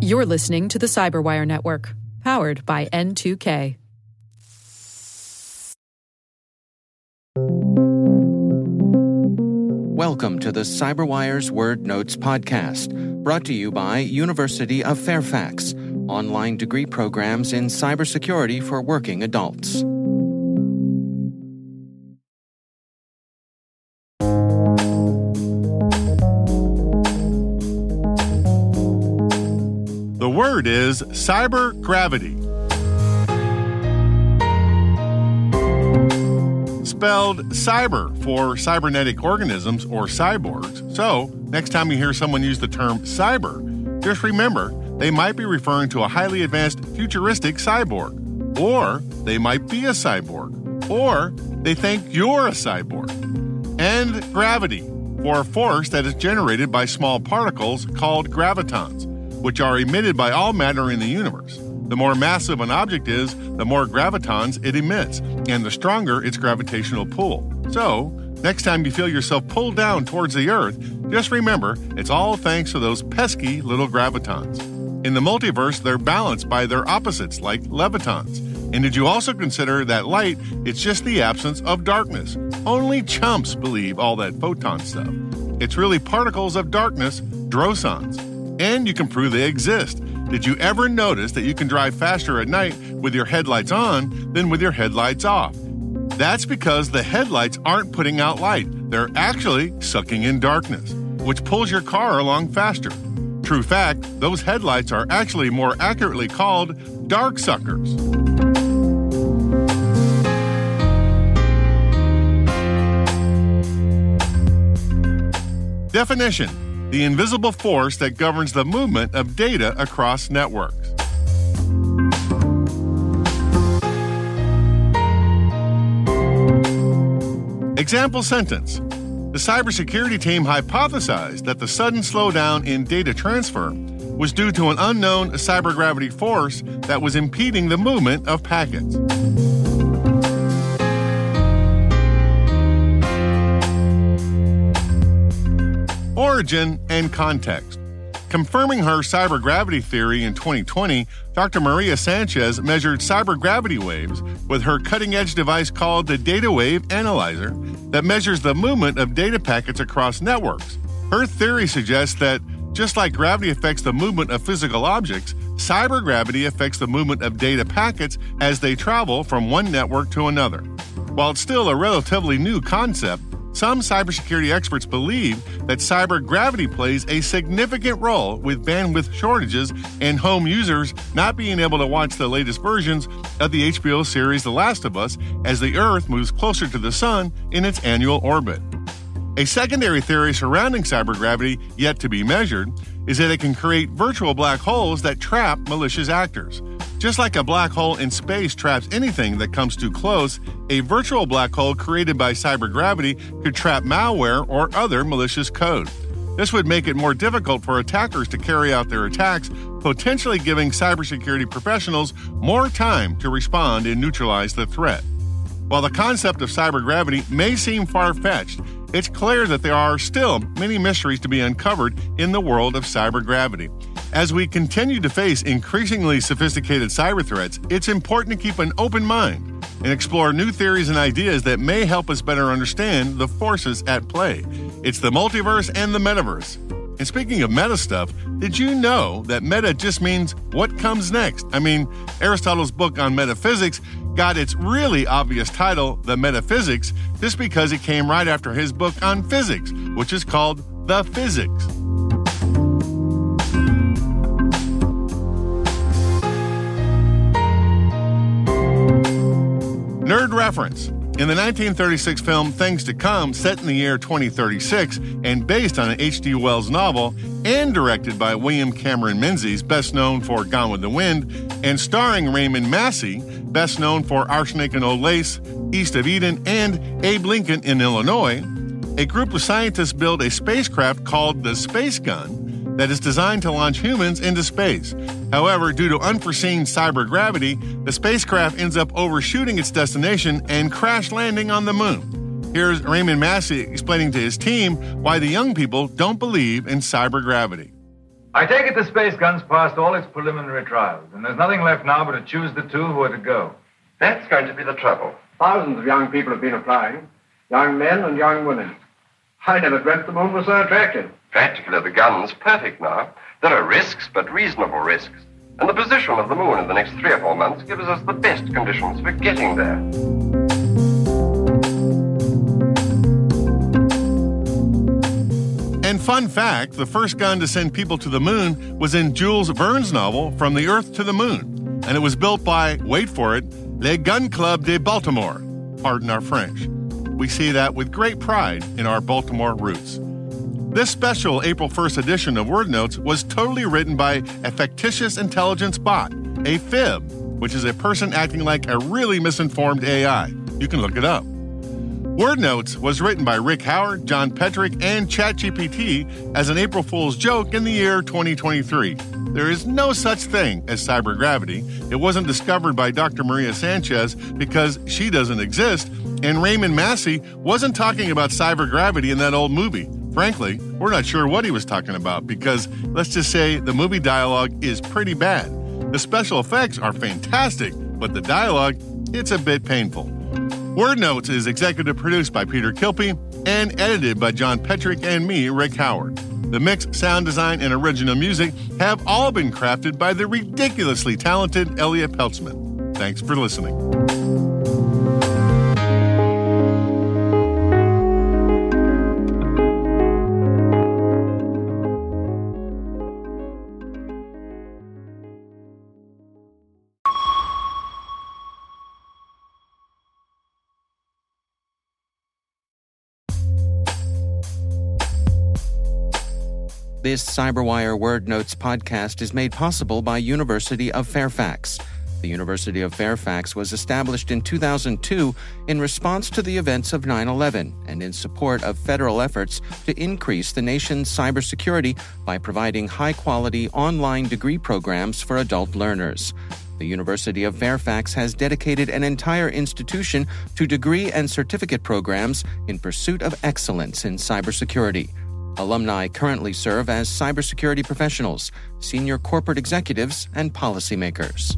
You're listening to the Cyberwire Network, powered by N2K. Welcome to the Cyberwire's Word Notes podcast, brought to you by University of Fairfax, online degree programs in cybersecurity for working adults. The word is cyber gravity. Spelled cyber for cybernetic organisms or cyborgs. So, next time you hear someone use the term cyber, just remember they might be referring to a highly advanced futuristic cyborg. Or they might be a cyborg. Or they think you're a cyborg. And gravity, for a force that is generated by small particles called gravitons which are emitted by all matter in the universe. The more massive an object is, the more gravitons it emits, and the stronger its gravitational pull. So, next time you feel yourself pulled down towards the Earth, just remember it's all thanks to those pesky little gravitons. In the multiverse, they're balanced by their opposites, like levitons. And did you also consider that light, it's just the absence of darkness? Only chumps believe all that photon stuff. It's really particles of darkness, drosons and you can prove they exist. Did you ever notice that you can drive faster at night with your headlights on than with your headlights off? That's because the headlights aren't putting out light, they're actually sucking in darkness, which pulls your car along faster. True fact, those headlights are actually more accurately called dark suckers. Definition the invisible force that governs the movement of data across networks. Example sentence The cybersecurity team hypothesized that the sudden slowdown in data transfer was due to an unknown cybergravity force that was impeding the movement of packets. Origin, and context. Confirming her cybergravity theory in 2020, Dr. Maria Sanchez measured cybergravity waves with her cutting edge device called the Data Wave Analyzer that measures the movement of data packets across networks. Her theory suggests that just like gravity affects the movement of physical objects, cybergravity affects the movement of data packets as they travel from one network to another. While it's still a relatively new concept, some cybersecurity experts believe that cyber gravity plays a significant role with bandwidth shortages and home users not being able to watch the latest versions of the HBO series The Last of Us as the Earth moves closer to the Sun in its annual orbit. A secondary theory surrounding cyber gravity, yet to be measured, is that it can create virtual black holes that trap malicious actors. Just like a black hole in space traps anything that comes too close, a virtual black hole created by cybergravity could trap malware or other malicious code. This would make it more difficult for attackers to carry out their attacks, potentially giving cybersecurity professionals more time to respond and neutralize the threat. While the concept of cybergravity may seem far fetched, it's clear that there are still many mysteries to be uncovered in the world of cybergravity. As we continue to face increasingly sophisticated cyber threats, it's important to keep an open mind and explore new theories and ideas that may help us better understand the forces at play. It's the multiverse and the metaverse. And speaking of meta stuff, did you know that meta just means what comes next? I mean, Aristotle's book on metaphysics got its really obvious title, The Metaphysics, just because it came right after his book on physics, which is called The Physics. Reference. In the 1936 film Things to Come, set in the year 2036 and based on an H.G. Wells novel, and directed by William Cameron Menzies, best known for Gone with the Wind, and starring Raymond Massey, best known for Arsenic and Old Lace, East of Eden, and Abe Lincoln in Illinois, a group of scientists build a spacecraft called the Space Gun that is designed to launch humans into space. However, due to unforeseen cyber gravity, the spacecraft ends up overshooting its destination and crash landing on the moon. Here's Raymond Massey explaining to his team why the young people don't believe in cyber gravity. I take it the space gun's passed all its preliminary trials, and there's nothing left now but to choose the two who are to go. That's going to be the trouble. Thousands of young people have been applying, young men and young women. I never dreamt the moon was so attractive. Practically, the gun's perfect now. There are risks, but reasonable risks. And the position of the moon in the next three or four months gives us the best conditions for getting there. And fun fact the first gun to send people to the moon was in Jules Verne's novel, From the Earth to the Moon. And it was built by, wait for it, Le Gun Club de Baltimore. Pardon our French. We see that with great pride in our Baltimore roots. This special April 1st edition of Word Notes was totally written by a fictitious intelligence bot, a fib, which is a person acting like a really misinformed AI. You can look it up. Word Notes was written by Rick Howard, John Petrik, and ChatGPT as an April Fool's joke in the year 2023. There is no such thing as cyber gravity. It wasn't discovered by Dr. Maria Sanchez because she doesn't exist, and Raymond Massey wasn't talking about cyber gravity in that old movie. Frankly, we're not sure what he was talking about because let's just say the movie dialogue is pretty bad. The special effects are fantastic, but the dialogue, it's a bit painful. Word Notes is executive produced by Peter Kilpe and edited by John Petrik and me, Rick Howard. The mix, sound design, and original music have all been crafted by the ridiculously talented Elliot Peltzman. Thanks for listening. This CyberWire Word Notes podcast is made possible by University of Fairfax. The University of Fairfax was established in 2002 in response to the events of 9 11 and in support of federal efforts to increase the nation's cybersecurity by providing high quality online degree programs for adult learners. The University of Fairfax has dedicated an entire institution to degree and certificate programs in pursuit of excellence in cybersecurity. Alumni currently serve as cybersecurity professionals, senior corporate executives, and policymakers.